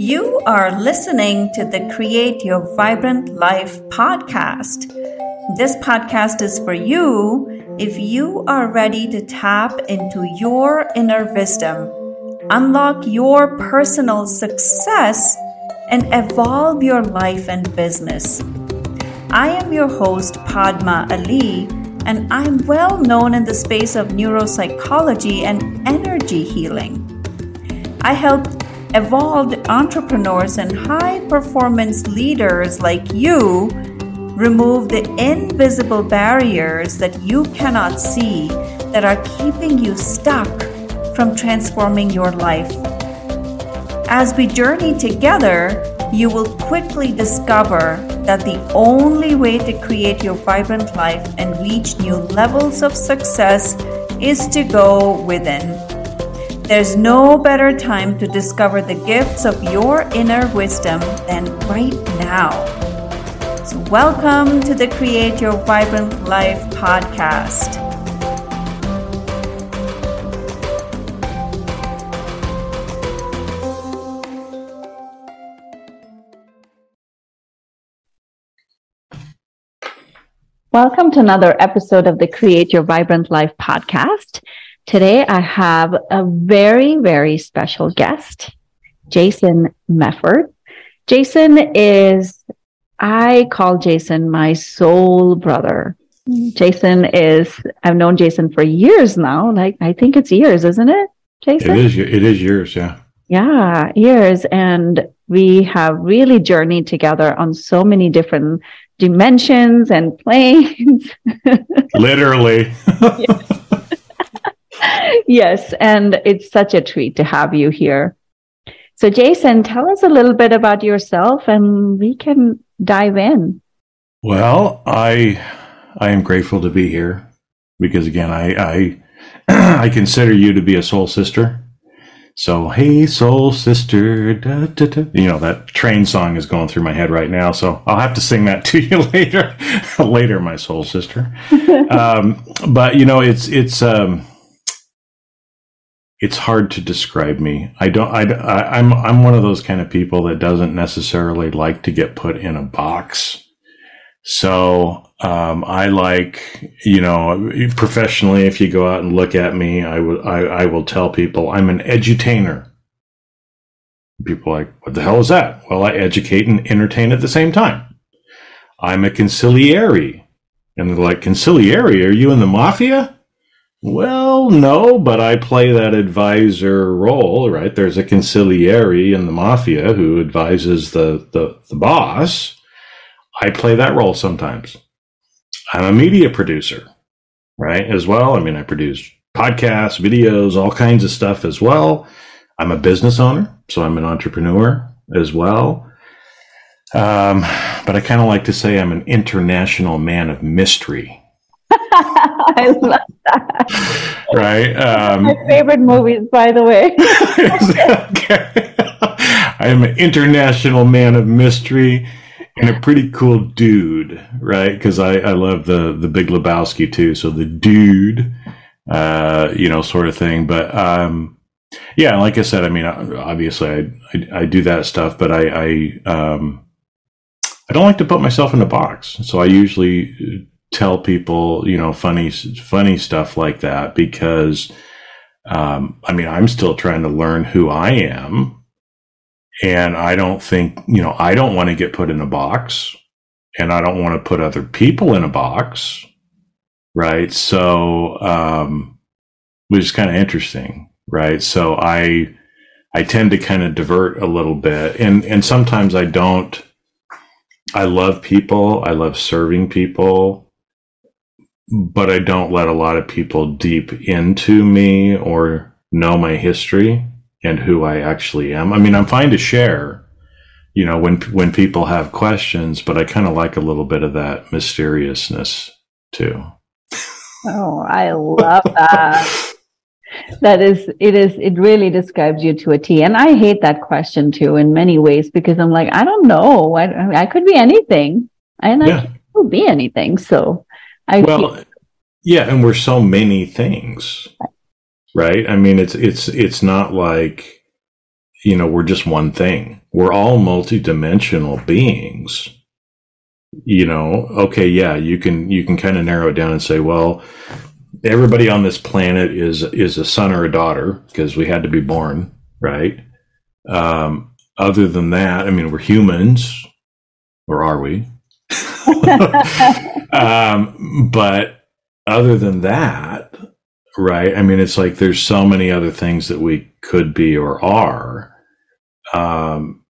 You are listening to the Create Your Vibrant Life podcast. This podcast is for you if you are ready to tap into your inner wisdom, unlock your personal success, and evolve your life and business. I am your host, Padma Ali, and I'm well known in the space of neuropsychology and energy healing. I help evolved entrepreneurs and high performance leaders like you remove the invisible barriers that you cannot see that are keeping you stuck from transforming your life. As we journey together, you will quickly discover that the only way to create your vibrant life and reach new levels of success is to go within. There's no better time to discover the gifts of your inner wisdom than right now. So, welcome to the Create Your Vibrant Life podcast. Welcome to another episode of the Create Your Vibrant Life podcast. Today I have a very, very special guest, Jason Mefford. Jason is, I call Jason my soul brother. Jason is, I've known Jason for years now. Like, I think it's years, isn't it, Jason? It is, it is years, yeah. Yeah, years. And we have really journeyed together on so many different dimensions and planes. Literally. Yes, and it's such a treat to have you here. So, Jason, tell us a little bit about yourself and we can dive in. Well, I I am grateful to be here because again, I I I consider you to be a soul sister. So, hey, soul sister, da, da, da. you know that train song is going through my head right now. So I'll have to sing that to you later, later, my soul sister. um, but you know, it's it's um, it's hard to describe me. I don't. I, I, I'm I'm one of those kind of people that doesn't necessarily like to get put in a box. So um, I like, you know, professionally, if you go out and look at me, I will I, I will tell people I'm an edutainer. People like, what the hell is that? Well, I educate and entertain at the same time. I'm a consigliere. And they're like, consigliere? Are you in the mafia? Well, no, but I play that advisor role, right? There's a consigliere in the mafia who advises the, the, the boss. I play that role sometimes. I'm a media producer, right? As well. I mean, I produce podcasts, videos, all kinds of stuff as well. I'm a business owner, so I'm an entrepreneur as well. Um, but I kind of like to say I'm an international man of mystery. I love that. Right. Um, My favorite movies, by the way. okay. I am an international man of mystery and a pretty cool dude, right? Because I, I love the the Big Lebowski too. So the dude, uh, you know, sort of thing. But um, yeah, like I said, I mean, obviously, I I, I do that stuff, but I I um, I don't like to put myself in a box. So I usually tell people, you know, funny, funny stuff like that because, um, I mean, I'm still trying to learn who I am. And I don't think, you know, I don't want to get put in a box and I don't want to put other people in a box. Right. So, um, which is kind of interesting. Right. So I, I tend to kind of divert a little bit and, and sometimes I don't, I love people. I love serving people but I don't let a lot of people deep into me or know my history and who I actually am. I mean, I'm fine to share, you know, when when people have questions, but I kind of like a little bit of that mysteriousness too. Oh, I love that. that is it is it really describes you to a T. And I hate that question too in many ways because I'm like, I don't know. I, I could be anything. And yeah. I could be anything. So I well, feel- yeah, and we're so many things, right? I mean, it's it's it's not like you know, we're just one thing. We're all multidimensional beings. You know, okay, yeah, you can you can kind of narrow it down and say, well, everybody on this planet is is a son or a daughter because we had to be born, right? Um, other than that, I mean, we're humans, or are we? um, but other than that, right? I mean, it's like there's so many other things that we could be or are. Um,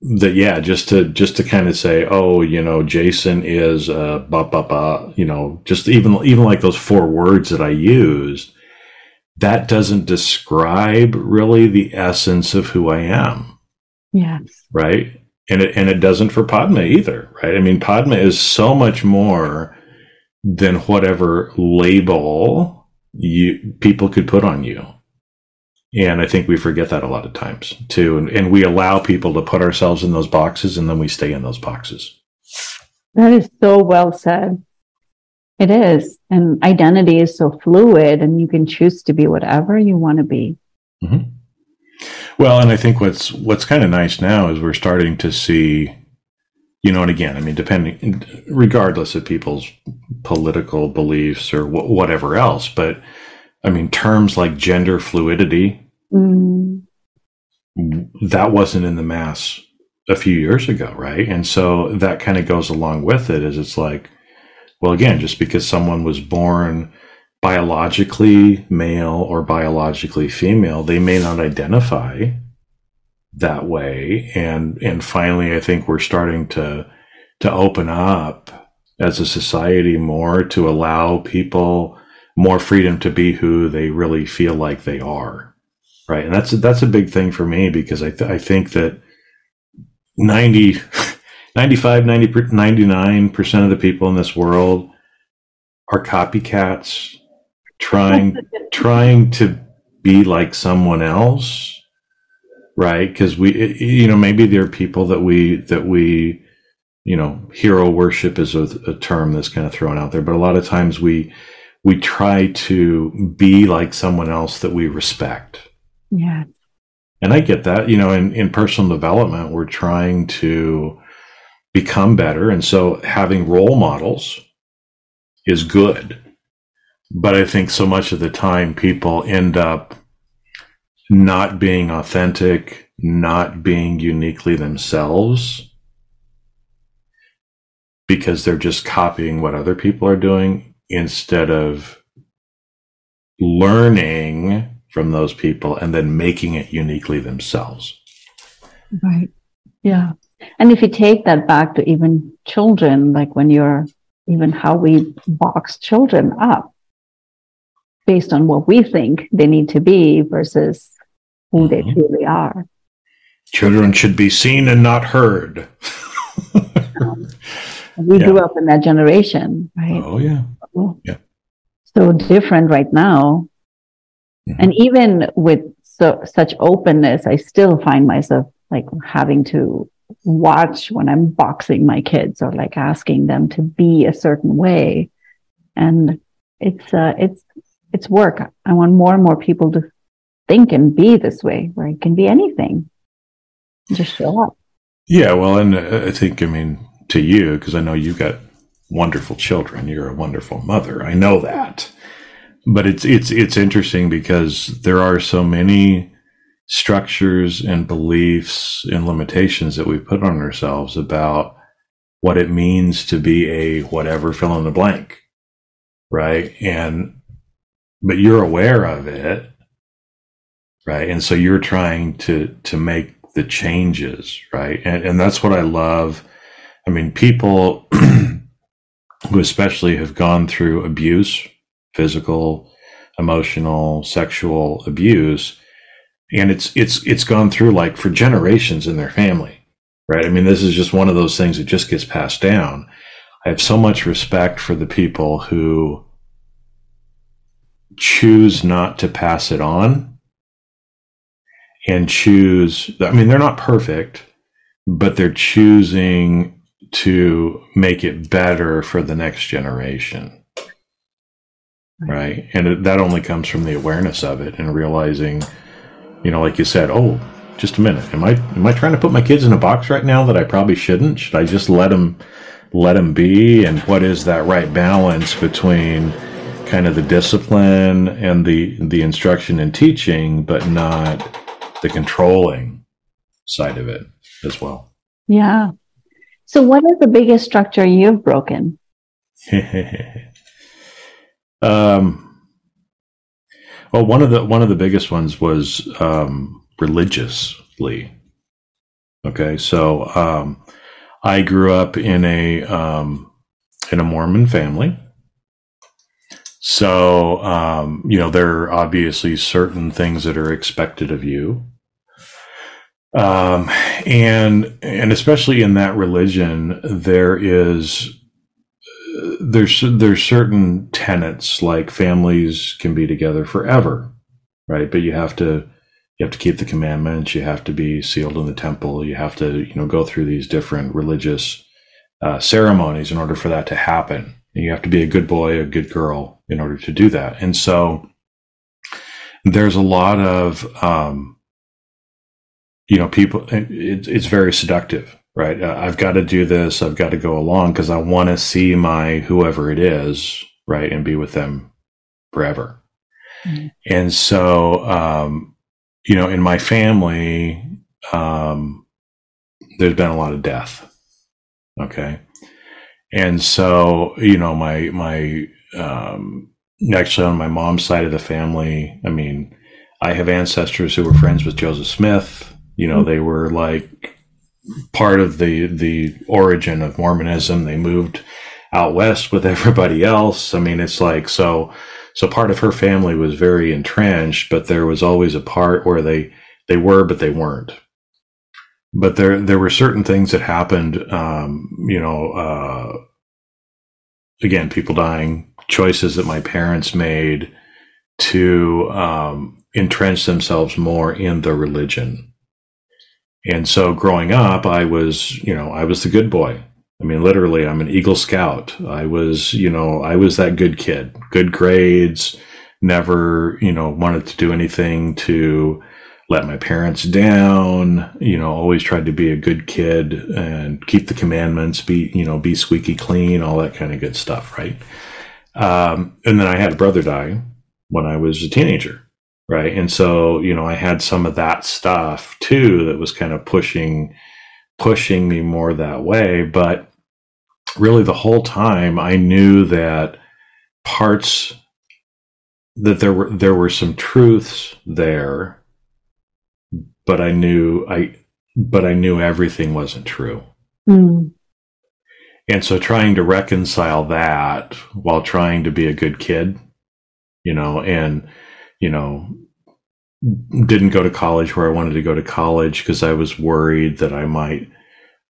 that yeah, just to just to kind of say, oh, you know, Jason is uh, ba ba ba, you know, just even even like those four words that I used, that doesn't describe really the essence of who I am. Yes. Right. And it and it doesn't for Padma either, right? I mean, Padma is so much more than whatever label you people could put on you. And I think we forget that a lot of times too. And, and we allow people to put ourselves in those boxes and then we stay in those boxes. That is so well said. It is. And identity is so fluid and you can choose to be whatever you want to be. Mm-hmm. Well, and I think what's what's kind of nice now is we're starting to see, you know, and again, I mean, depending, regardless of people's political beliefs or wh- whatever else, but I mean, terms like gender fluidity, mm. that wasn't in the mass a few years ago, right? And so that kind of goes along with it is it's like, well, again, just because someone was born biologically male or biologically female, they may not identify that way. And, and finally, I think we're starting to, to open up as a society more to allow people more freedom to be who they really feel like they are. Right. And that's, that's a big thing for me because I, th- I think that 90, 95, 90, 99% of the people in this world are copycats trying, trying to be like someone else. Right. Cause we, you know, maybe there are people that we, that we, you know, hero worship is a, a term that's kind of thrown out there, but a lot of times we, we try to be like someone else that we respect. Yeah. And I get that, you know, in, in personal development, we're trying to become better. And so having role models is good. But I think so much of the time people end up not being authentic, not being uniquely themselves because they're just copying what other people are doing instead of learning from those people and then making it uniquely themselves. Right. Yeah. And if you take that back to even children, like when you're even how we box children up based on what we think they need to be versus who mm-hmm. they truly are. Children should be seen and not heard. um, we yeah. grew up in that generation, right? Oh, yeah. Yeah. So different right now. Mm-hmm. And even with so such openness, I still find myself like having to watch when I'm boxing my kids or like asking them to be a certain way. And it's uh it's it's work. I want more and more people to think and be this way, where it can be anything. Just show up. Yeah, well, and uh, I think I mean to you because I know you've got wonderful children. You're a wonderful mother. I know that. But it's it's it's interesting because there are so many structures and beliefs and limitations that we put on ourselves about what it means to be a whatever fill in the blank. Right? And but you're aware of it. Right? And so you're trying to to make the changes, right? And and that's what I love. I mean, people who especially have gone through abuse, physical, emotional, sexual abuse, and it's it's it's gone through like for generations in their family, right? I mean, this is just one of those things that just gets passed down. I have so much respect for the people who choose not to pass it on and choose I mean, they're not perfect, but they're choosing to make it better for the next generation. Right. And it, that only comes from the awareness of it and realizing you know, like you said, oh, just a minute, am I am I trying to put my kids in a box right now that I probably shouldn't? Should I just let them let them be? And what is that right balance between kind of the discipline and the the instruction and teaching, but not the controlling side of it as well. Yeah. So, what is the biggest structure you've broken? um, well, one of the one of the biggest ones was um, religiously. Okay, so um, I grew up in a um, in a Mormon family. So, um, you know, there are obviously certain things that are expected of you. Um, and, and especially in that religion, there is, there's, there's certain tenets like families can be together forever, right? But you have to, you have to keep the commandments. You have to be sealed in the temple. You have to, you know, go through these different religious uh, ceremonies in order for that to happen. And you have to be a good boy, a good girl in order to do that. And so there's a lot of, um, you know, people, it, it's very seductive, right? Uh, I've got to do this. I've got to go along because I want to see my whoever it is, right? And be with them forever. Mm-hmm. And so, um, you know, in my family, um, there's been a lot of death. Okay. And so, you know, my, my, um, actually on my mom's side of the family, I mean, I have ancestors who were friends with Joseph Smith. You know, they were like part of the, the origin of Mormonism. They moved out west with everybody else. I mean, it's like, so, so part of her family was very entrenched, but there was always a part where they, they were, but they weren't but there there were certain things that happened. Um, you know, uh, again, people dying, choices that my parents made to um, entrench themselves more in the religion. And so, growing up, I was, you know, I was the good boy. I mean, literally, I'm an Eagle Scout. I was, you know, I was that good kid, good grades, never, you know, wanted to do anything to let my parents down, you know, always tried to be a good kid and keep the commandments, be, you know, be squeaky clean, all that kind of good stuff, right? Um, and then I had a brother die when I was a teenager, right? And so, you know, I had some of that stuff too that was kind of pushing, pushing me more that way. But really the whole time I knew that parts that there were there were some truths there but I knew I but I knew everything wasn't true. Mm. And so trying to reconcile that while trying to be a good kid, you know, and you know, didn't go to college where I wanted to go to college because I was worried that I might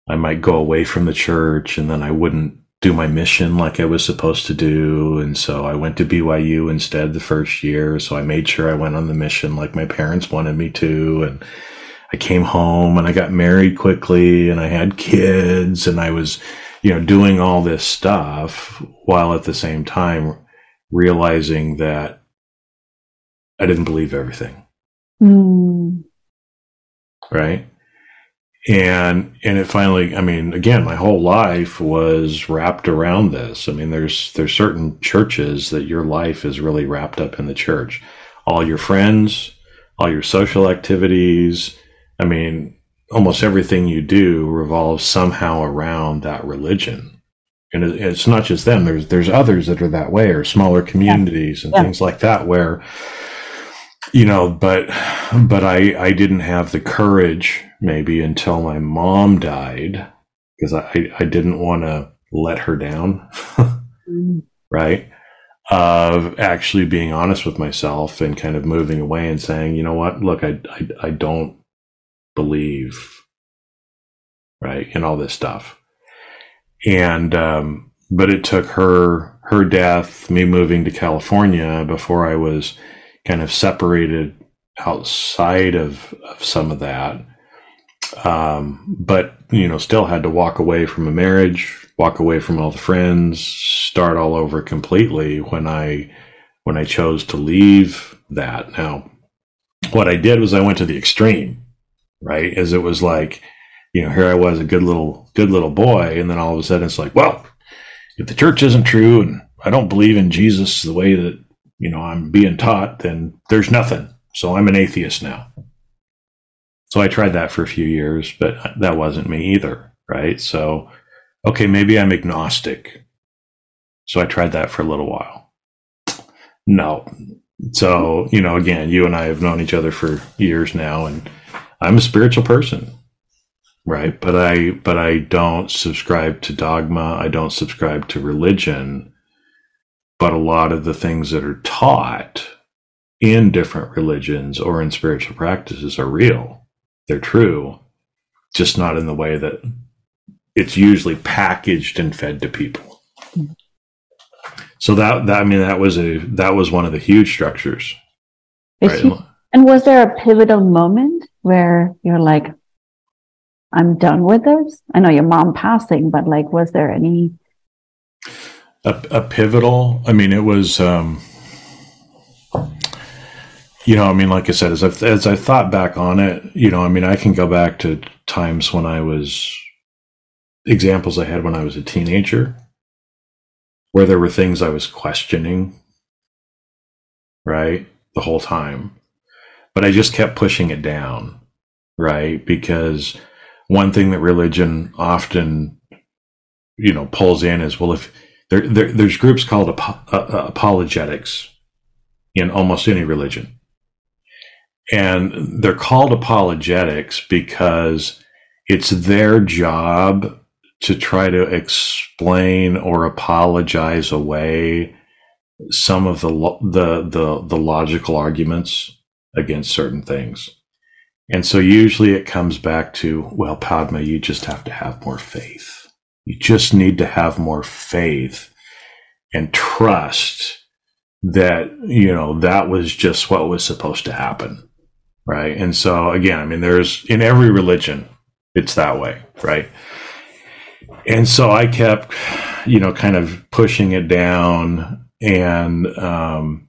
I might go away from the church and then I wouldn't do my mission like I was supposed to do. And so I went to BYU instead the first year. So I made sure I went on the mission like my parents wanted me to. And I came home and I got married quickly and I had kids and I was, you know, doing all this stuff while at the same time realizing that I didn't believe everything. Mm. Right and and it finally i mean again my whole life was wrapped around this i mean there's there's certain churches that your life is really wrapped up in the church all your friends all your social activities i mean almost everything you do revolves somehow around that religion and it's not just them there's there's others that are that way or smaller communities yeah. and yeah. things like that where you know but but i i didn't have the courage maybe until my mom died because I, I didn't want to let her down. Right. Of actually being honest with myself and kind of moving away and saying, you know what, look, I, I, I don't believe, right, in all this stuff. And, um, but it took her, her death, me moving to California before I was kind of separated outside of, of some of that um, but you know, still had to walk away from a marriage, walk away from all the friends, start all over completely when I when I chose to leave that. Now, what I did was I went to the extreme, right? As it was like, you know, here I was a good little, good little boy. And then all of a sudden it's like, well, if the church isn't true and I don't believe in Jesus the way that, you know, I'm being taught, then there's nothing. So I'm an atheist now. So I tried that for a few years, but that wasn't me either, right? So, okay, maybe I'm agnostic. So I tried that for a little while. No. So, you know, again, you and I have known each other for years now, and I'm a spiritual person, right? But I, but I don't subscribe to dogma. I don't subscribe to religion. But a lot of the things that are taught in different religions or in spiritual practices are real. They're true, just not in the way that it's usually packaged and fed to people. So that, that I mean that was a that was one of the huge structures. Right? And was there a pivotal moment where you're like, I'm done with this? I know your mom passing, but like was there any a, a pivotal? I mean it was um you know, I mean, like I said, as I as I thought back on it, you know, I mean, I can go back to times when I was examples I had when I was a teenager, where there were things I was questioning, right, the whole time, but I just kept pushing it down, right, because one thing that religion often, you know, pulls in is well, if there, there there's groups called ap- uh, apologetics in almost any religion and they're called apologetics because it's their job to try to explain or apologize away some of the the the, the logical arguments against certain things. And so usually it comes back to, well, Padma, you just have to have more faith. You just need to have more faith and trust that, you know, that was just what was supposed to happen right? And so again, I mean, there's in every religion, it's that way, right? And so I kept, you know, kind of pushing it down, and um,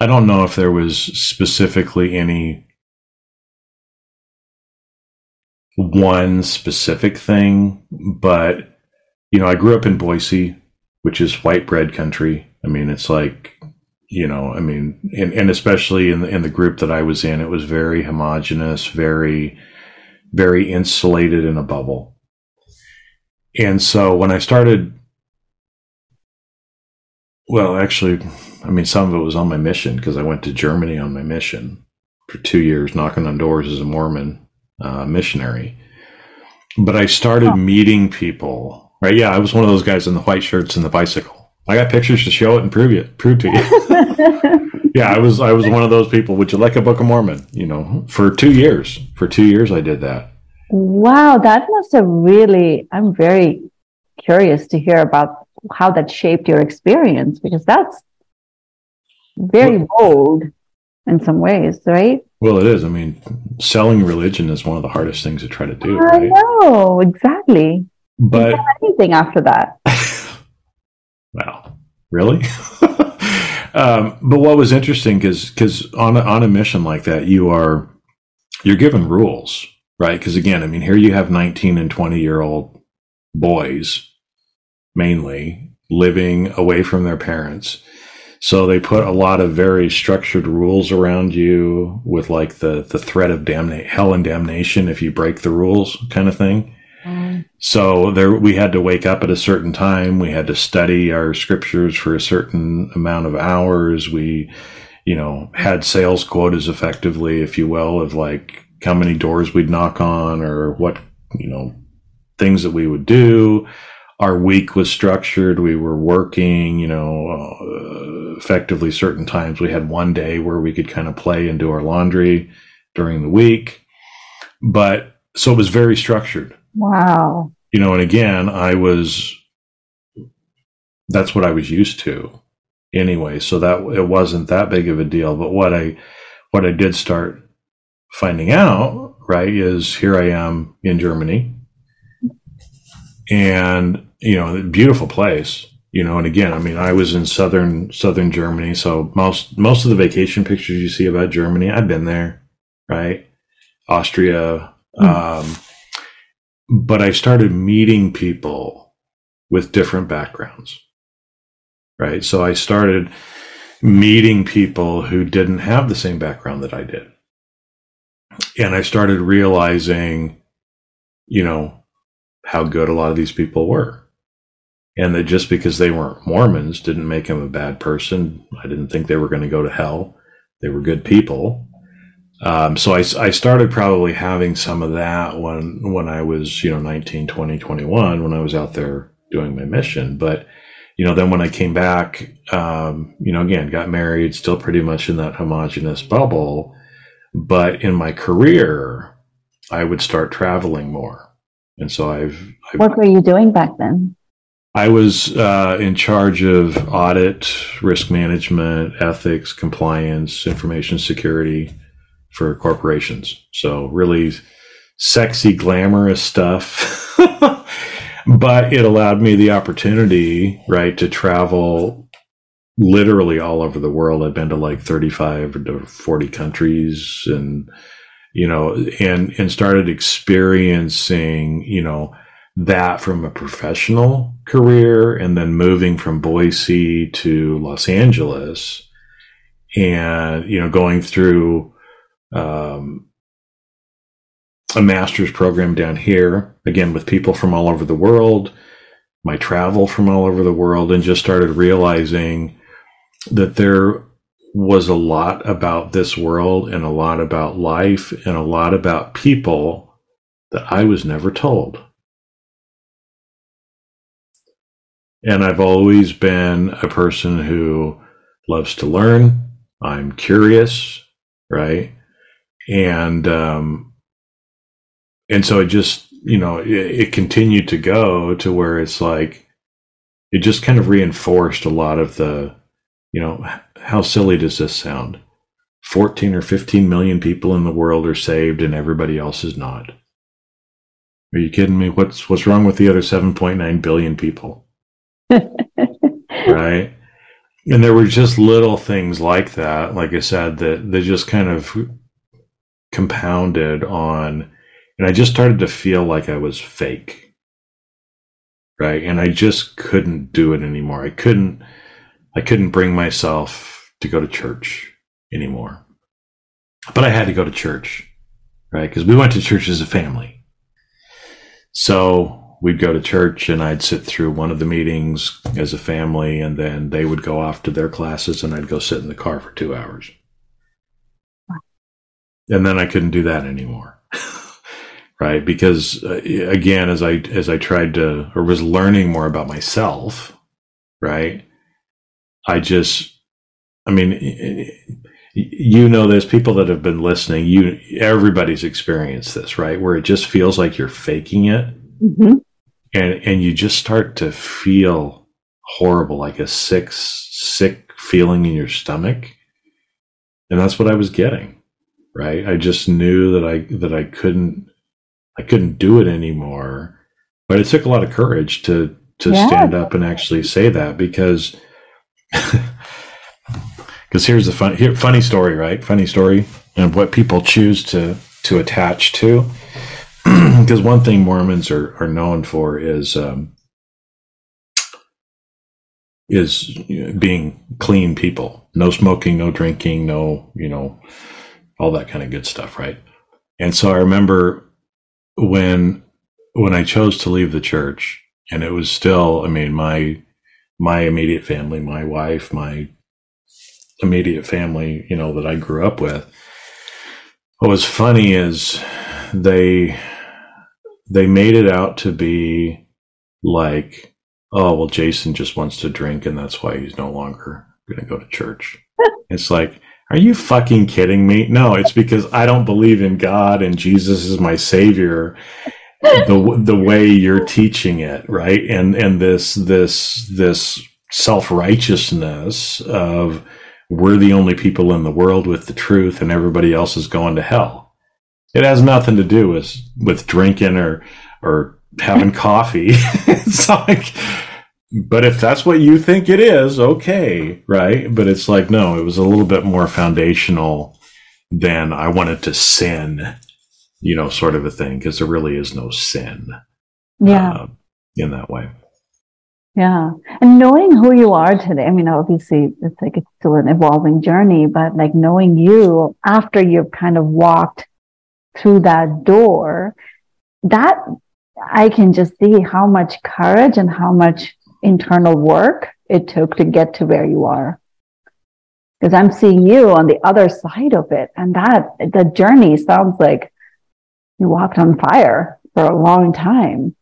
I don't know if there was specifically any one specific thing, but you know, I grew up in Boise, which is white bread country. I mean, it's like you know, I mean, and, and especially in the, in the group that I was in, it was very homogenous, very, very insulated in a bubble. And so when I started, well, actually, I mean, some of it was on my mission because I went to Germany on my mission for two years, knocking on doors as a Mormon uh, missionary. But I started oh. meeting people, right? Yeah, I was one of those guys in the white shirts and the bicycle I got pictures to show it and prove it, prove to you. yeah, I was I was one of those people. Would you like a Book of Mormon? You know, for two years. For two years, I did that. Wow, that must have really. I'm very curious to hear about how that shaped your experience because that's very bold in some ways, right? Well, it is. I mean, selling religion is one of the hardest things to try to do. I right? know exactly. But anything after that. Wow, really? um, but what was interesting because because on a, on a mission like that, you are you're given rules, right? Because again, I mean, here you have 19 and 20 year old boys mainly living away from their parents. So they put a lot of very structured rules around you with like the the threat of damnation, hell and damnation if you break the rules kind of thing. Mm-hmm. So there, we had to wake up at a certain time. We had to study our scriptures for a certain amount of hours. We, you know, had sales quotas effectively, if you will, of like how many doors we'd knock on or what, you know, things that we would do. Our week was structured. We were working, you know, uh, effectively certain times. We had one day where we could kind of play and do our laundry during the week. But so it was very structured Wow. You know, and again, I was, that's what I was used to anyway. So that it wasn't that big of a deal. But what I, what I did start finding out, right, is here I am in Germany and, you know, beautiful place, you know, and again, I mean, I was in southern southern Germany, so most most of the vacation pictures you see about Germany, I've been there, right? Austria, mm. um, but I started meeting people with different backgrounds, right? So I started meeting people who didn't have the same background that I did, and I started realizing, you know, how good a lot of these people were and that just because they weren't Mormons didn't make them a bad person. I didn't think they were going to go to hell. They were good people. Um, so I, I started probably having some of that when when I was you know 19, 20, 21 when I was out there doing my mission. But you know then when I came back, um, you know again got married, still pretty much in that homogenous bubble. But in my career, I would start traveling more, and so I've, I've what were you doing back then? I was uh, in charge of audit, risk management, ethics, compliance, information security for corporations. So, really sexy, glamorous stuff. but it allowed me the opportunity, right, to travel literally all over the world. I've been to like 35 to 40 countries and, you know, and, and started experiencing, you know, that from a professional career and then moving from Boise to Los Angeles and, you know, going through um, a master's program down here, again, with people from all over the world, my travel from all over the world, and just started realizing that there was a lot about this world and a lot about life and a lot about people that I was never told. And I've always been a person who loves to learn. I'm curious, right? And um, and so it just you know it, it continued to go to where it's like it just kind of reinforced a lot of the you know how silly does this sound 14 or 15 million people in the world are saved and everybody else is not are you kidding me what's what's wrong with the other 7.9 billion people right? And there were just little things like that, like I said, that they just kind of compounded on, and I just started to feel like I was fake, right? And I just couldn't do it anymore. I couldn't, I couldn't bring myself to go to church anymore, but I had to go to church, right? Because we went to church as a family. So we'd go to church and I'd sit through one of the meetings as a family, and then they would go off to their classes, and I'd go sit in the car for two hours. And then I couldn't do that anymore. right? Because uh, again as i as i tried to or was learning more about myself right? I just i mean you know there's people that have been listening you everybody's experienced this right? Where it just feels like you're faking it. Mm-hmm and and you just start to feel horrible, like a sick sick feeling in your stomach, and that's what I was getting. Right, I just knew that I that I couldn't I couldn't do it anymore. But it took a lot of courage to to yeah. stand up and actually say that because because here's the fun here, funny story, right? Funny story and what people choose to to attach to because one thing Mormons are, are known for is um, is being clean people. No smoking, no drinking, no you know all that kind of good stuff, right? And so I remember when when I chose to leave the church, and it was still, I mean, my my immediate family, my wife, my immediate family, you know, that I grew up with. What was funny is they they made it out to be like, oh, well, Jason just wants to drink and that's why he's no longer going to go to church. it's like, are you fucking kidding me? No, it's because I don't believe in God and Jesus is my savior. the the way you're teaching it, right? And and this this this self righteousness of we're the only people in the world with the truth and everybody else is going to hell. It has nothing to do with with drinking or or having coffee. it's like but if that's what you think it is, okay, right? But it's like, no, it was a little bit more foundational than I wanted to sin, you know, sort of a thing, because there really is no sin. Yeah. Uh, in that way. Yeah. And knowing who you are today, I mean, obviously it's like it's still an evolving journey, but like knowing you after you've kind of walked through that door, that I can just see how much courage and how much internal work it took to get to where you are. Because I'm seeing you on the other side of it. And that, the journey sounds like you walked on fire for a long time.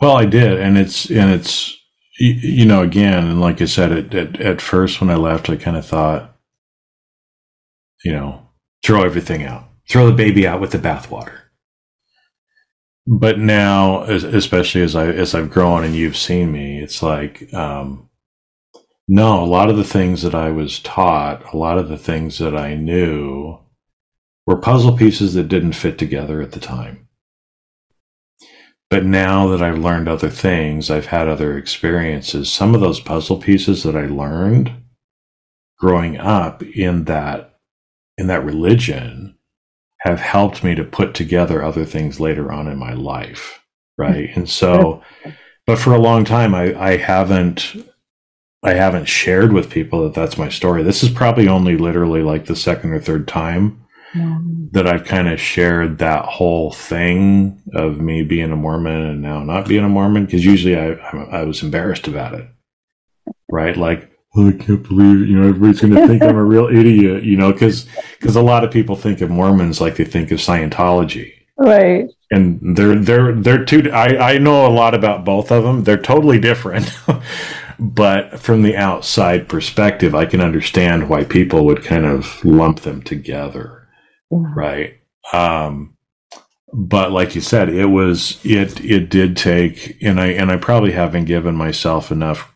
Well, I did. And it's, and it's, you know, again, and like I said, at, at, at first when I left, I kind of thought, you know, throw everything out, throw the baby out with the bathwater but now, especially as I as I've grown and you've seen me, it's like um, no, a lot of the things that I was taught, a lot of the things that I knew, were puzzle pieces that didn't fit together at the time. But now that I've learned other things, I've had other experiences. Some of those puzzle pieces that I learned growing up in that in that religion have helped me to put together other things later on in my life. Right. Mm-hmm. And so, but for a long time, I, I haven't, I haven't shared with people that that's my story. This is probably only literally like the second or third time yeah. that I've kind of shared that whole thing of me being a Mormon and now not being a Mormon. Cause usually I, I was embarrassed about it. Right. Like, oh, I can't believe you know everybody's going to think I'm a real idiot, you know, because because a lot of people think of Mormons like they think of Scientology, right? And they're they're they're two. I I know a lot about both of them. They're totally different, but from the outside perspective, I can understand why people would kind of lump them together, yeah. right? Um, but like you said, it was it it did take, and I and I probably haven't given myself enough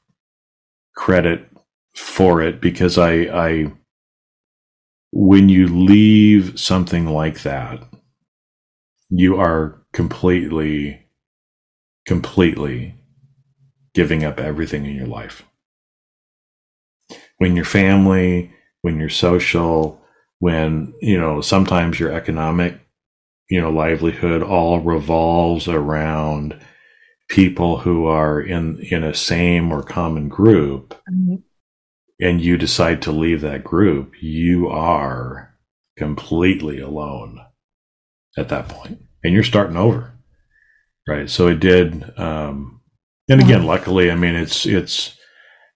credit for it because I, I, when you leave something like that, you are completely, completely giving up everything in your life. When your family, when you're social, when, you know, sometimes your economic, you know, livelihood all revolves around people who are in, in a same or common group. Mm-hmm and you decide to leave that group, you are completely alone at that point, and you're starting over, right? So it did, um, and again, luckily, I mean, it's it's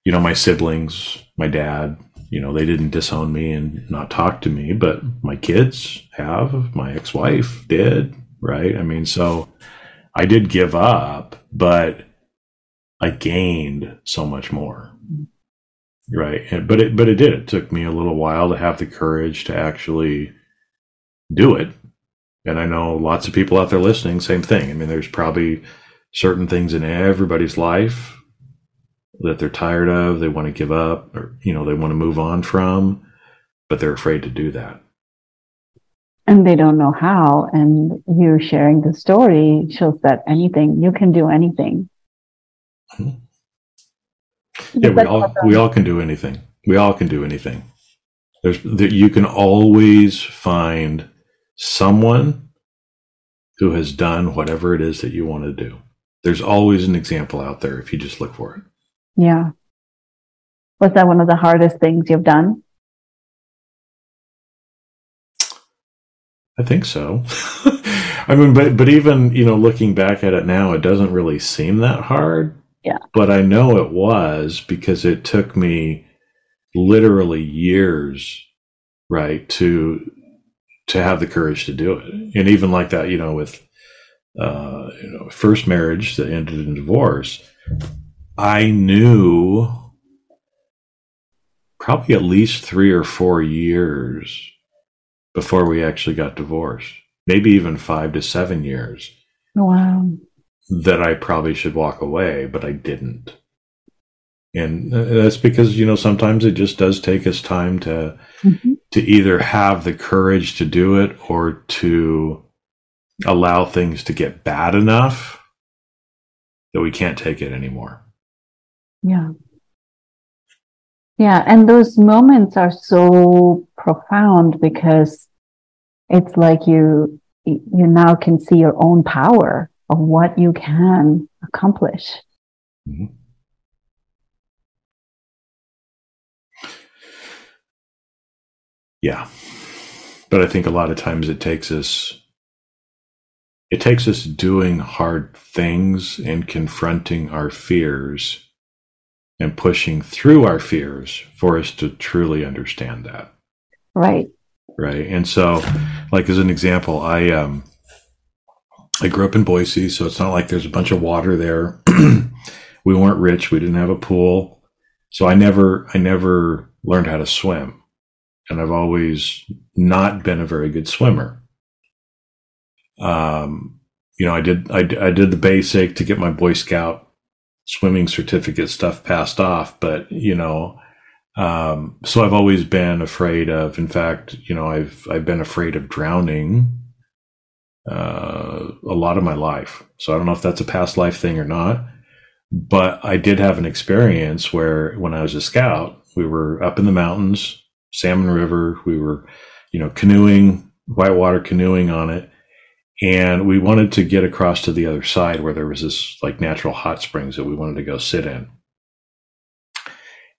you know my siblings, my dad, you know, they didn't disown me and not talk to me, but my kids have, my ex-wife did, right? I mean, so I did give up, but I gained so much more Right. But it but it did. It took me a little while to have the courage to actually do it. And I know lots of people out there listening, same thing. I mean, there's probably certain things in everybody's life that they're tired of, they want to give up, or you know, they want to move on from, but they're afraid to do that. And they don't know how. And you sharing the story shows that anything, you can do anything. Mm-hmm. Yeah, we all we all can do anything. We all can do anything. There's that you can always find someone who has done whatever it is that you want to do. There's always an example out there if you just look for it. Yeah. Was that one of the hardest things you've done? I think so. I mean, but but even you know, looking back at it now, it doesn't really seem that hard. Yeah. But I know it was because it took me literally years, right, to to have the courage to do it. And even like that, you know, with uh, you know, first marriage that ended in divorce, I knew probably at least three or four years before we actually got divorced, maybe even five to seven years. Wow that I probably should walk away, but I didn't. And uh, that's because, you know, sometimes it just does take us time to mm-hmm. to either have the courage to do it or to allow things to get bad enough that we can't take it anymore. Yeah. Yeah. And those moments are so profound because it's like you, you now can see your own power of what you can accomplish. Mm-hmm. Yeah. But I think a lot of times it takes us it takes us doing hard things and confronting our fears and pushing through our fears for us to truly understand that. Right. Right. And so like as an example, I um I grew up in Boise, so it's not like there's a bunch of water there. we weren't rich, we didn't have a pool. So I never I never learned how to swim. And I've always not been a very good swimmer. Um, you know, I did I, I did the basic to get my Boy Scout swimming certificate stuff passed off, but you know, um, so I've always been afraid of. In fact, you know, I've I've been afraid of drowning uh, a lot of my life. So I don't know if that's a past life thing or not, but I did have an experience where when I was a scout, we were up in the mountains, Salmon River. We were, you know, canoeing, whitewater canoeing on it and we wanted to get across to the other side where there was this like natural hot springs that we wanted to go sit in.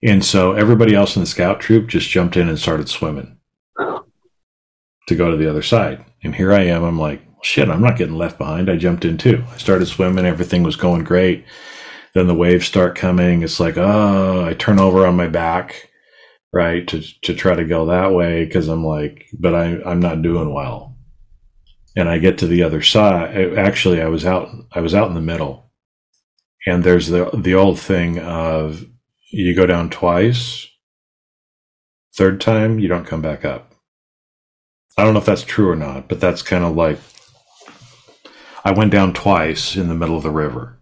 And so everybody else in the scout troop just jumped in and started swimming to go to the other side. And here I am. I'm like, shit, I'm not getting left behind. I jumped in too. I started swimming. Everything was going great. Then the waves start coming. It's like, oh, I turn over on my back, right, to, to try to go that way because I'm like, but I, I'm not doing well and I get to the other side. Actually, I was out. I was out in the middle, and there's the the old thing of you go down twice. Third time, you don't come back up. I don't know if that's true or not, but that's kind of like I went down twice in the middle of the river,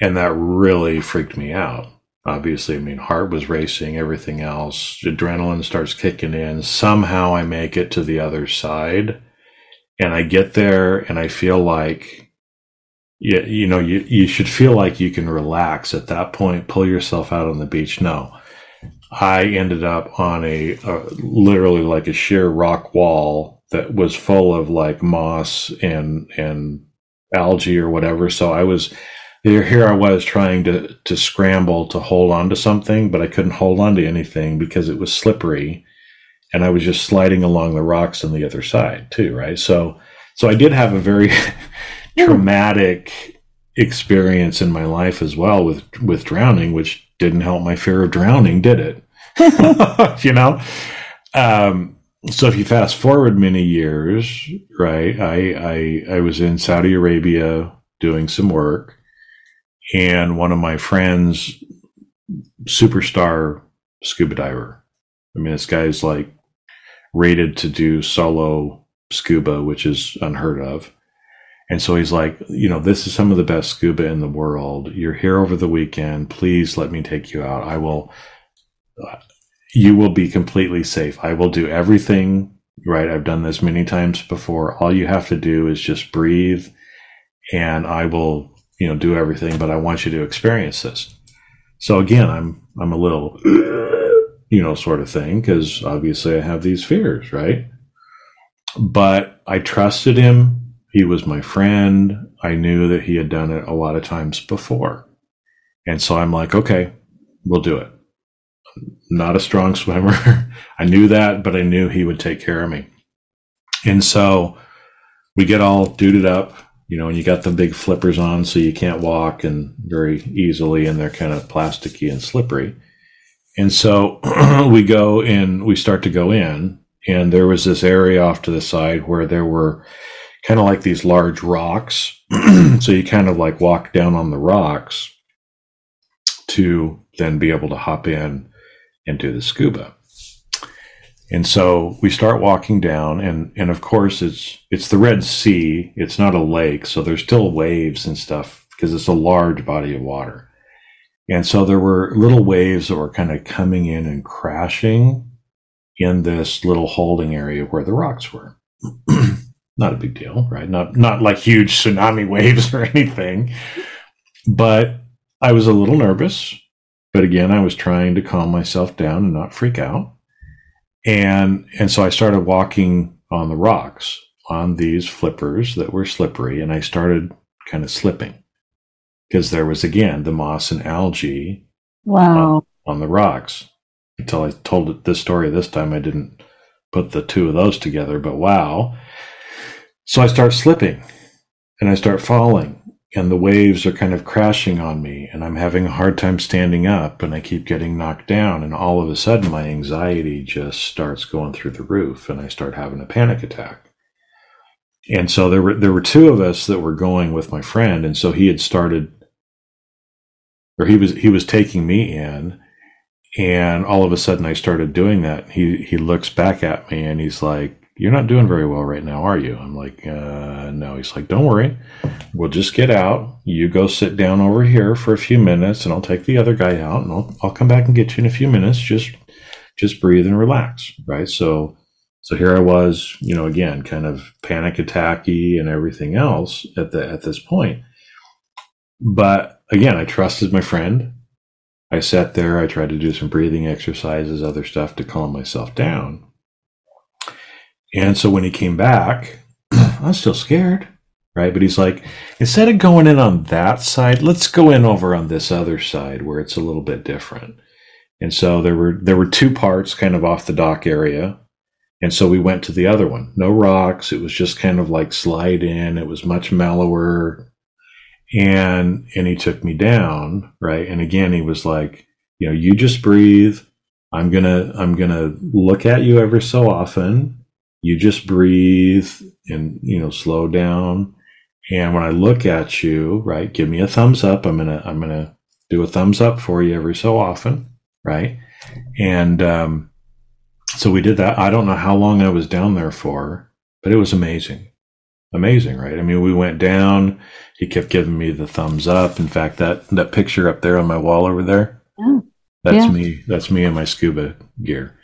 and that really freaked me out. Obviously, I mean, heart was racing, everything else, adrenaline starts kicking in. Somehow, I make it to the other side and I get there and I feel like you, you know you, you should feel like you can relax at that point pull yourself out on the beach no I ended up on a, a literally like a sheer rock wall that was full of like moss and and algae or whatever so I was here here I was trying to to scramble to hold on to something but I couldn't hold on to anything because it was slippery and I was just sliding along the rocks on the other side too, right? So, so I did have a very traumatic experience in my life as well with with drowning, which didn't help my fear of drowning, did it? you know. Um, so if you fast forward many years, right? I, I I was in Saudi Arabia doing some work, and one of my friends, superstar scuba diver. I mean, this guy's like rated to do solo scuba, which is unheard of. And so he's like, you know, this is some of the best scuba in the world. You're here over the weekend. Please let me take you out. I will, you will be completely safe. I will do everything right. I've done this many times before. All you have to do is just breathe and I will, you know, do everything, but I want you to experience this. So again, I'm, I'm a little, you know, sort of thing, because obviously I have these fears, right? But I trusted him. He was my friend. I knew that he had done it a lot of times before. And so I'm like, okay, we'll do it. Not a strong swimmer. I knew that, but I knew he would take care of me. And so we get all duded up, you know, and you got the big flippers on so you can't walk and very easily and they're kind of plasticky and slippery. And so we go and we start to go in, and there was this area off to the side where there were kind of like these large rocks. so you kind of like walk down on the rocks to then be able to hop in do the scuba. And so we start walking down and and of course it's it's the Red Sea. It's not a lake, so there's still waves and stuff because it's a large body of water. And so there were little waves that were kind of coming in and crashing in this little holding area where the rocks were. not a big deal, right? Not not like huge tsunami waves or anything. But I was a little nervous but again, I was trying to calm myself down and not freak out. And and so I started walking on the rocks on these flippers that were slippery, and I started kind of slipping because there was again the moss and algae Wow. on, on the rocks. Until I told it this story this time, I didn't put the two of those together, but wow. So I start slipping and I start falling, and the waves are kind of crashing on me, and I'm having a hard time standing up, and I keep getting knocked down, and all of a sudden my anxiety just starts going through the roof, and I start having a panic attack. And so there were there were two of us that were going with my friend, and so he had started or he was he was taking me in and all of a sudden I started doing that. He he looks back at me and he's like, "You're not doing very well right now, are you?" I'm like, uh, "No." He's like, "Don't worry, we'll just get out. You go sit down over here for a few minutes, and I'll take the other guy out, and I'll I'll come back and get you in a few minutes. Just just breathe and relax, right?" So so here I was, you know, again, kind of panic attacky and everything else at the at this point. But again, I trusted my friend. I sat there, I tried to do some breathing exercises, other stuff to calm myself down. And so when he came back, I was still scared, right? But he's like, instead of going in on that side, let's go in over on this other side where it's a little bit different. And so there were there were two parts kind of off the dock area. And so we went to the other one. No rocks. It was just kind of like slide in. It was much mellower, and and he took me down right and again he was like you know you just breathe i'm gonna i'm gonna look at you every so often you just breathe and you know slow down and when i look at you right give me a thumbs up i'm gonna i'm gonna do a thumbs up for you every so often right and um so we did that i don't know how long i was down there for but it was amazing amazing, right? I mean, we went down. He kept giving me the thumbs up. In fact, that that picture up there on my wall over there, Yeah. that's Yeah. me. That's me in my scuba gear.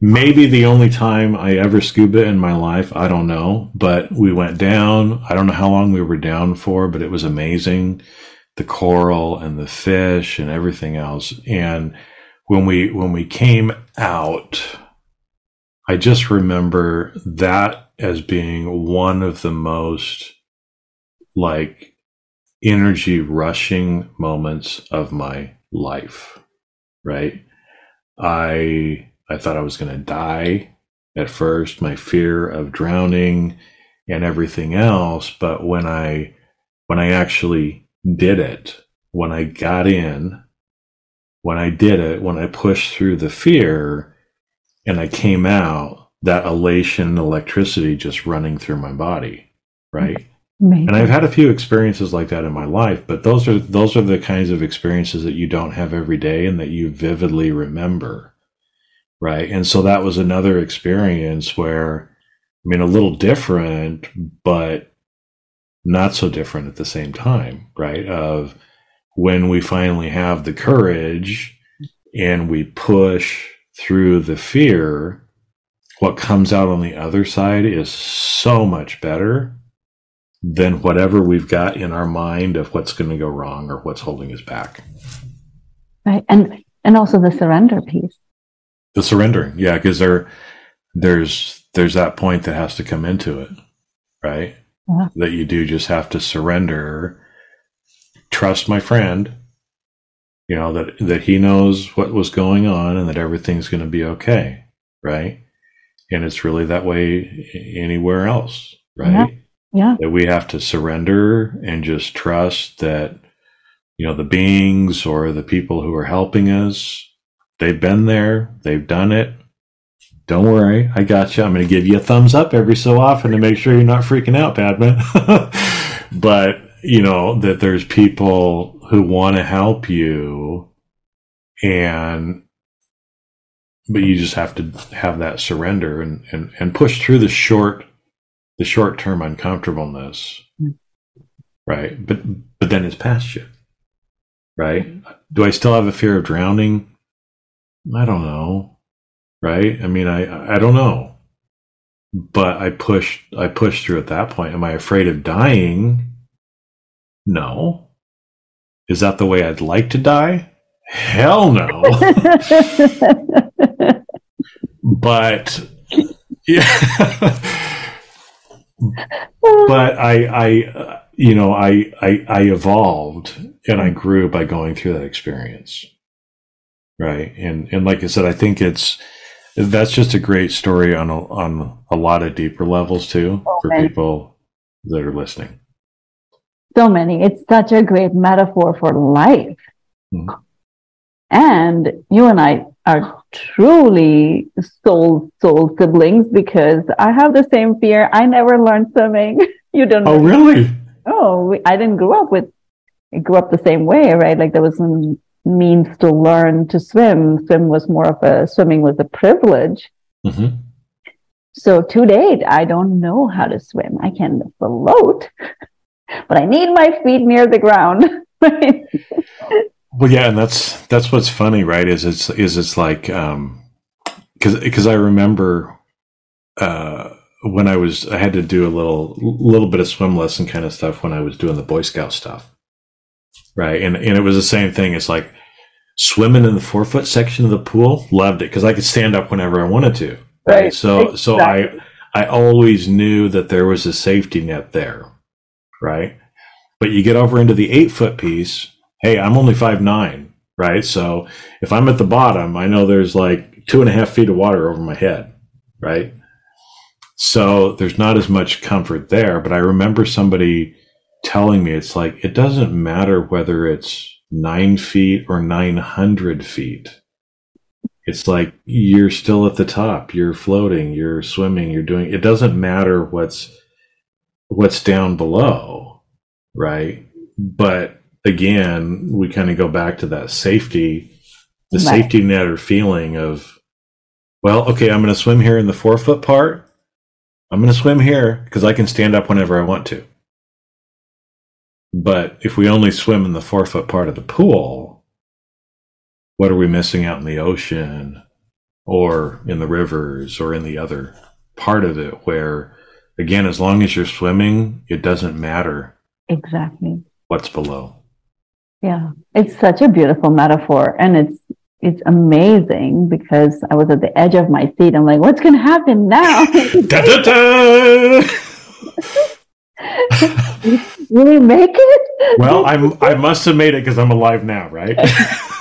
Maybe the only time I ever scuba in my life. I don't know, but we went down. I don't know how long we were down for, but it was amazing. The coral and the fish and everything else. And when we when we came out, I just remember that as being one of the most like energy rushing moments of my life right i i thought i was going to die at first my fear of drowning and everything else but when i when i actually did it when i got in when i did it when i pushed through the fear and i came out that elation electricity just running through my body right Amazing. and I've had a few experiences like that in my life, but those are those are the kinds of experiences that you don't have every day and that you vividly remember. Right? And so that was another experience where I mean a little different but not so different at the same time, right? Of when we finally have the courage and we push through the fear, what comes out on the other side is so much better than whatever we've got in our mind of what's going to go wrong or what's holding us back. right. And and also the surrender piece. The surrendering, yeah, because there, there's there's that point that has to come into it, right? Yeah. That you do just have to surrender, trust my friend, you know that that he knows what was going on and that everything's going to be okay, right? And it's really that way anywhere else, right? Yeah. that we have to surrender and just trust that you know the beings or the people who are helping us they've been there. They've done it. Don't worry. I got you i'm going to give you a thumbs up every so often to make sure you're not freaking out padman but you know that there's people who want to help you and but you just have to have that surrender and and, and push through the short the short term uncomfortableness. Mm. right? But but then it's past you. Right? Do i still have a fear of drowning i don't know right i mean i i don't know but i pushed i pushed through at that point am i afraid of dying no is that the way i'd like to die hell no. but yeah. but I, I, you know, I, I, I evolved and I grew by going through that experience. Right. And, and like I said, I think it's, that's just a great story on a, on a lot of deeper levels too for people that are listening. so many. It's such a great metaphor for life. Mhm. And you and I are truly soul soul siblings because I have the same fear. I never learned swimming. You don't Oh, know. really? Oh, we, I didn't grow up with I grew up the same way, right? Like there was some means to learn to swim. Swim was more of a swimming was a privilege. hmm So to date, I don't know how to swim. I can float, but I need my feet near the ground. Well, yeah, and that's that's what's funny, right? Is it's is it's like um, because because I remember uh when I was I had to do a little little bit of swim lesson kind of stuff when I was doing the Boy Scout stuff, right? And and it was the same thing. It's like swimming in the four foot section of the pool. Loved it because I could stand up whenever I wanted to. Right. Right. So so I I always knew that there was a safety net there, right? But you get over into the eight foot piece. Hey, I'm only five nine, right? So if I'm at the bottom, I know there's like two and a half feet of water over my head, right? So there's not as much comfort there. But I remember somebody telling me it's like it doesn't matter whether it's nine feet or nine hundred feet. It's like you're still at the top. You're floating. You're swimming. You're doing. It doesn't matter what's what's down below, right? But again, we kind of go back to that safety, the Right. safety net or feeling of, well, okay, I'm going to swim here in the four foot part. I'm going to swim here because I can stand up whenever I want to. But if we only swim in the four foot part of the pool, what are we missing out in the ocean or in the rivers or in the other part of it where, again, as long as you're swimming, it doesn't matter Exactly. what's below. Yeah. It's such a beautiful metaphor. And it's it's amazing because I was at the edge of my seat. I'm like, what's gonna happen now? Da, da, da! Will we make it? Well, I'm I must have made it because I'm alive now, right?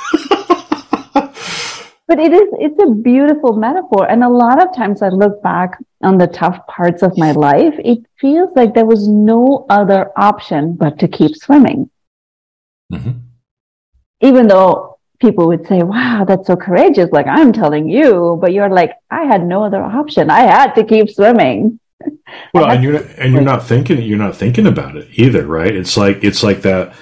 But it is it's a beautiful metaphor. And a lot of times I look back on the tough parts of my life, it feels like there was no other option but to keep swimming. Mhm. Even though people would say, Wow, that's so courageous, like I'm telling you, but you're like, I had no other option. I had to keep swimming. Well, and you're and you're not thinking you're not thinking about it either, right? It's like it's like that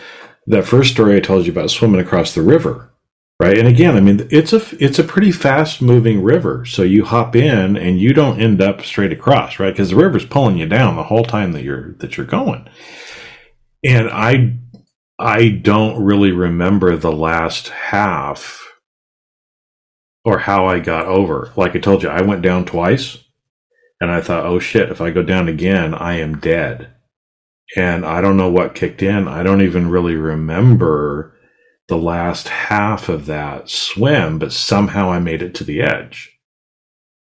that first story I told you about swimming across the river, right? And again, I mean, it's a it's a pretty fast moving river, so you hop in and you don't end up straight across, right? Because the river's pulling you down the whole time that you're that you're going. And I I don't really remember the last half or how I got over. Like I told you, I went down twice and I thought, oh shit, if I go down again, I am dead. And I don't know what kicked in. I don't even really remember the last half of that swim, but somehow I made it to the edge.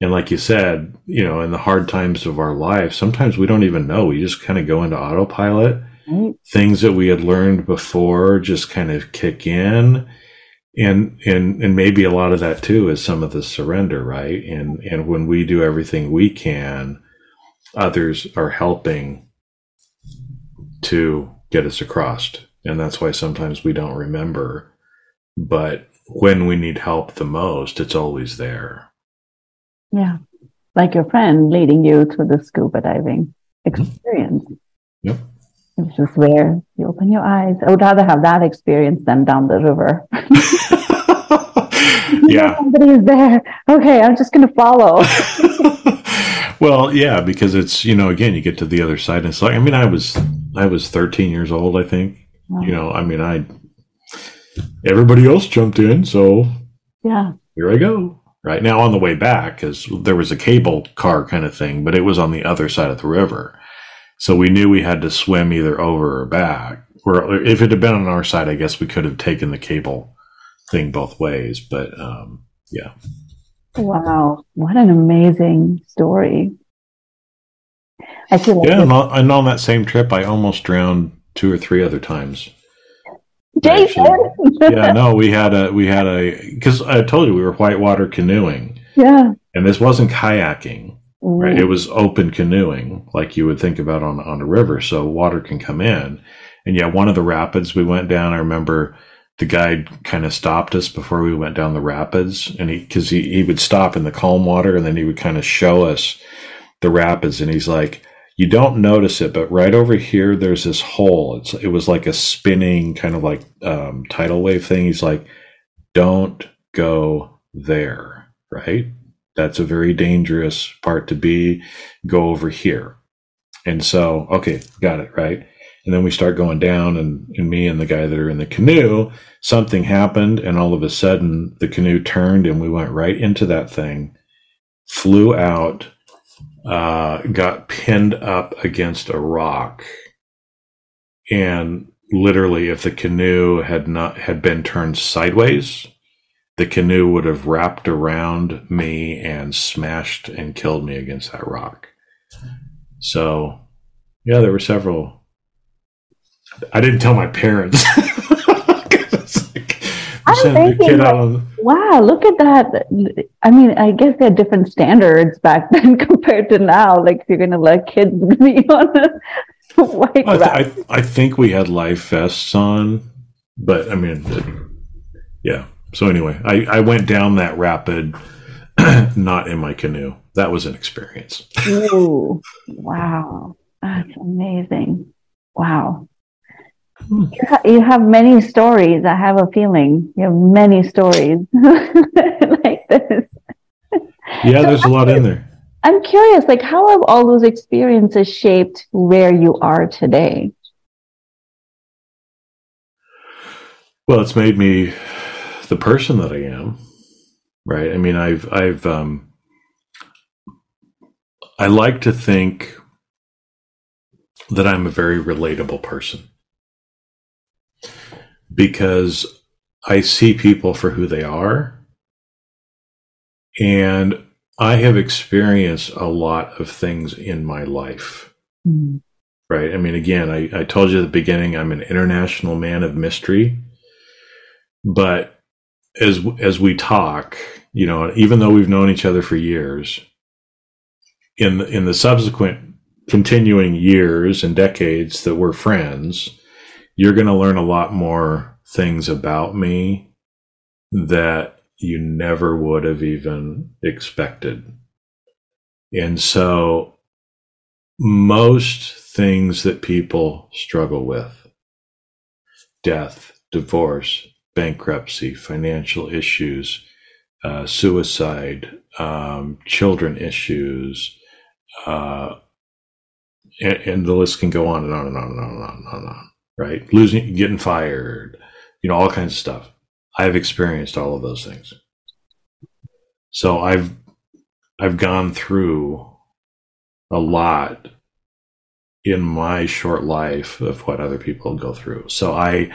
And like you said, you know, in the hard times of our life, sometimes we don't even know. We just kind of go into autopilot. Right? Things that we had learned before just kind of kick in and and and maybe a lot of that too is some of the surrender right and and when we do everything we can others are helping to get us across and that's why sometimes we don't remember but when we need help the most it's always there Yeah. Like your friend leading you to the scuba diving mm-hmm. experience. Yep. It's just where you open your eyes. I would rather have that experience than down the river. yeah Somebody is there. Okay, I'm just going to follow. well, yeah, because it's you know again you get to the other side and it's like I mean I was I was 13 years old I think you know I mean I everybody else jumped in so Yeah. here I go right now on the way back because there was a cable car kind of thing but it was on the other side of the river so we knew we had to swim either over or back or if it had been on our side I guess we could have taken the cable thing both ways. But um, yeah. Wow, what an amazing story! I feel like yeah, and on, and on that same trip, I almost drowned two or three other times. Jason. yeah, no, we had a we had a because I told you we were whitewater canoeing. Yeah, and this wasn't kayaking. Right, it was open canoeing, like you would think about on on a river, so water can come in. And yeah, one of the rapids we went down, I remember the guide kind of stopped us before we went down the rapids, and he because he he would stop in the calm water, and then he would kind of show us the rapids, and he's like, you don't notice it, but right over here, there's this hole. It's it was like a spinning kind of like um, tidal wave thing. He's like, don't go there, right? That's a very dangerous part to be. Go over here. And so, okay, got it, right? And then we start going down, and, and me and the guy that are in the canoe, something happened, and all of a sudden the canoe turned, and we went right into that thing, flew out, uh, got pinned up against a rock. And literally, if the canoe had not had been turned sideways, the canoe would have wrapped around me and smashed and killed me against that rock. So, yeah, there were several. I didn't tell my parents. I'm thinking, like, wow, look at that. I mean, I guess they had different standards back then compared to now. Like, if you're going to let kids be on a white I, th- I, I, think we had life vests on, but I mean, it, yeah. So anyway, I, I went down that rapid, not in my canoe. That was an experience. Ooh, wow. That's amazing. Wow. Hmm. You, ha- you have many stories. I have a feeling you have many stories like this. Yeah, there's a lot in there. I'm curious, like, how have all those experiences shaped where you are today? Well, it's made me the person that I am, right? I mean, I've, I've, um, I like to think that I'm a very relatable person because I see people for who they are. And I have experienced a lot of things in my life. Mm-hmm. Right. I mean, again, I, I told you at the beginning, I'm an international man of mystery. But as as we talk, you know, even though we've known each other for years, in in the subsequent continuing years and decades that we're friends, you're going to learn a lot more things about me that you never would have even expected. And so, most things that people struggle with death, divorce, bankruptcy, financial issues, uh, suicide, um, children issues, uh, and, and, the list can go on and on and on and on and on and on right? Losing, getting fired, you know, all kinds of stuff. I've experienced all of those things. So I've I've gone through a lot in my short life of what other people go through. So I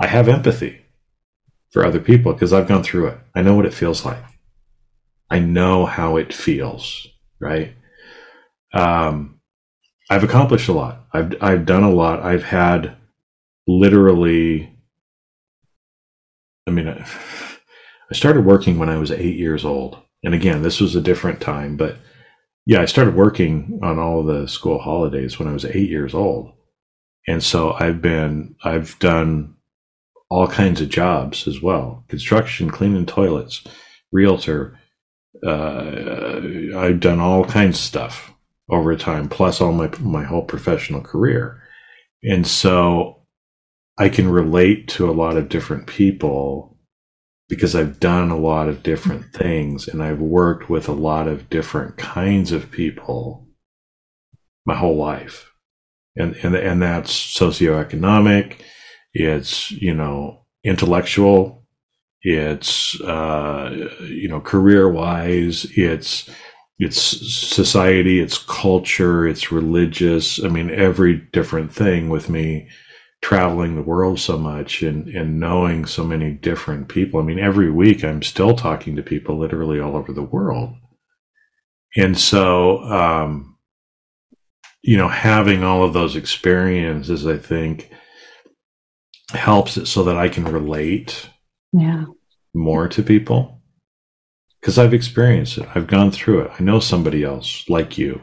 I have empathy for other people because I've gone through it. I know what it feels like. I know how it feels, right? Um, I've accomplished a lot. I've I've done a lot. I've had literally i mean i started working when i was eight years old and again this was a different time but yeah i started working on all the school holidays when i was eight years old and so i've been i've done all kinds of jobs as well construction cleaning toilets realtor uh, i've done all kinds of stuff over time plus all my my whole professional career and so I can relate to a lot of different people because I've done a lot of different things and I've worked with a lot of different kinds of people my whole life. And and and that's socioeconomic, it's, you know, intellectual, it's uh you know, career-wise, it's it's society, it's culture, it's religious. I mean, every different thing with me traveling the world so much and, and knowing so many different people. I mean, every week I'm still talking to people literally all over the world. And so, um, you know, having all of those experiences, I think, helps it so that I can relate yeah. more to people because I've experienced it. I've gone through it. I know somebody else like you,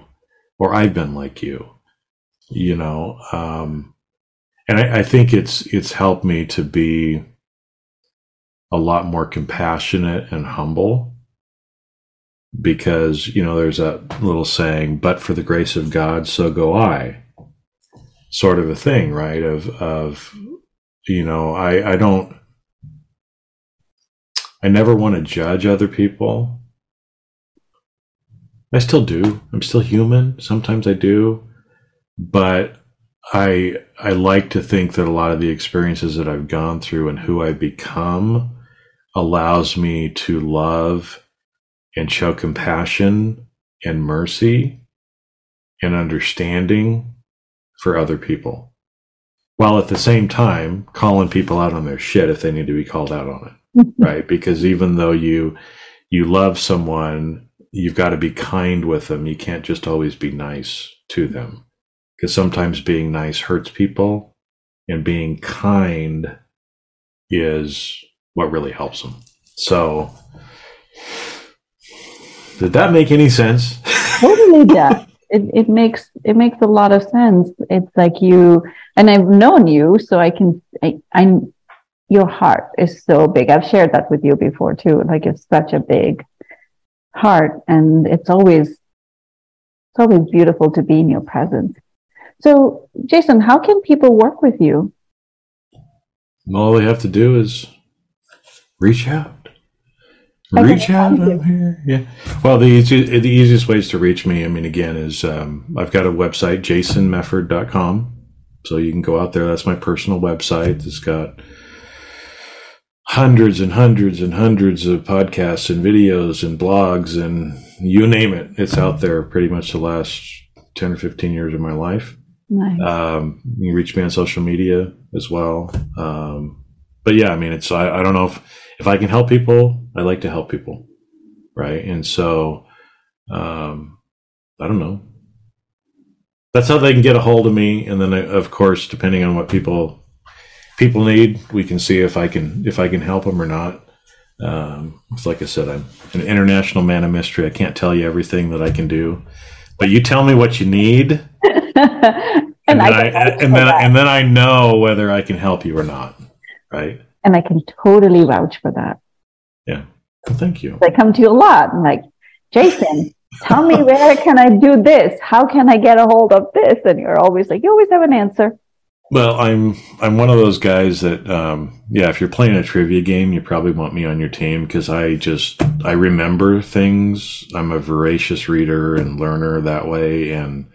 or I've been like you, you know. Um, and I, I think it's it's helped me to be a lot more compassionate and humble because you know there's that little saying but for the grace of god so go i sort of a thing right of of you know i i don't i never want to judge other people. I still do. I'm still human. Sometimes i do. But i i like to think that a lot of the experiences that i've gone through and who i've become allows me to love and show compassion and mercy and understanding for other people while at the same time calling people out on their shit if they need to be called out on it right because even though you you love someone you've got to be kind with them you can't just always be nice to them because sometimes being nice hurts people and being kind is what really helps them so did that make any sense? totally does. It, it makes it makes a lot of sense. It's like you and I've known you, so I can I, I your heart is so big. I've shared that with you before too. Like it's such a big heart, and it's always it's always beautiful to be in your presence. So, Jason, how can people work with you? All they have to do is reach out. Reach out. I'm here. Yeah. Well, the easy, the easiest ways to reach me, I mean, again, is um, I've got a website, jasonmefford.com. So you can go out there. That's my personal website. It's got hundreds and hundreds and hundreds of podcasts and videos and blogs and you name it. It's out there pretty much the last 10 or 15 years of my life. Nice. Um, you can reach me on social media as well. Um, but yeah, I mean, it's, I, I don't know if, if I can help people, I like to help people, right? And so, um, I don't know. That's how they can get a hold of me, and then of course, depending on what people people need, we can see if I can if I can help them or not. Um, it's like I said, I'm an international man of mystery. I can't tell you everything that I can do, but you tell me what you need, and, and, then I, and then and then I know whether I can help you or not, right? And I can totally vouch for that. Yeah. Well, thank you. I come to you a lot. I'm like, Jason, tell me where can I do this? How can I get a hold of this? And you're always like, you always have an answer. Well, I'm I'm one of those guys that um, yeah, if you're playing a trivia game, you probably want me on your team because I just I remember things. I'm a voracious reader and learner that way, and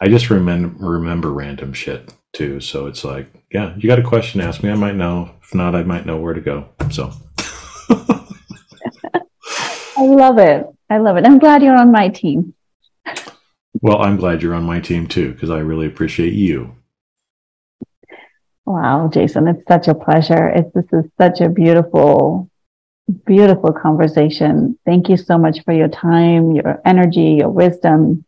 I just remember remember random shit too. So it's like, yeah, you got a question, ask me. I might know. If not, I might know where to go. So. I love it. I love it. I'm glad you're on my team. Well, I'm glad you're on my team too, because I really appreciate you. Wow, Jason, it's such a pleasure. It's, this is such a beautiful, beautiful conversation. Thank you so much for your time, your energy, your wisdom.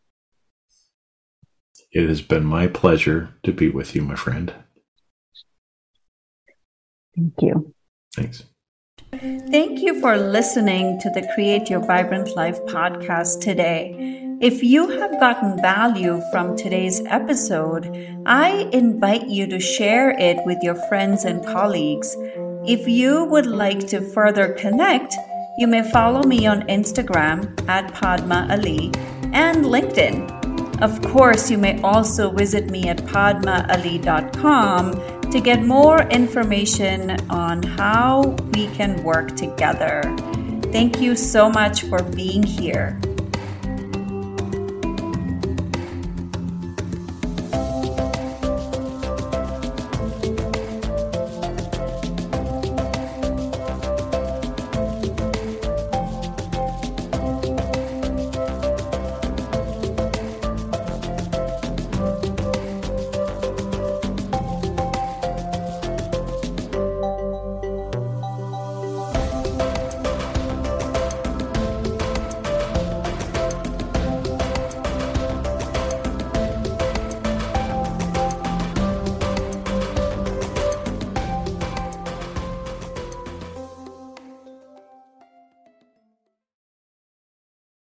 It has been my pleasure to be with you, my friend. Thank you. Thanks. Thank you for listening to the Create Your Vibrant Life podcast today. If you have gotten value from today's episode, I invite you to share it with your friends and colleagues. If you would like to further connect, you may follow me on Instagram at Padma Ali and LinkedIn. Of course, you may also visit me at padmaali.com to get more information on how we can work together. Thank you so much for being here.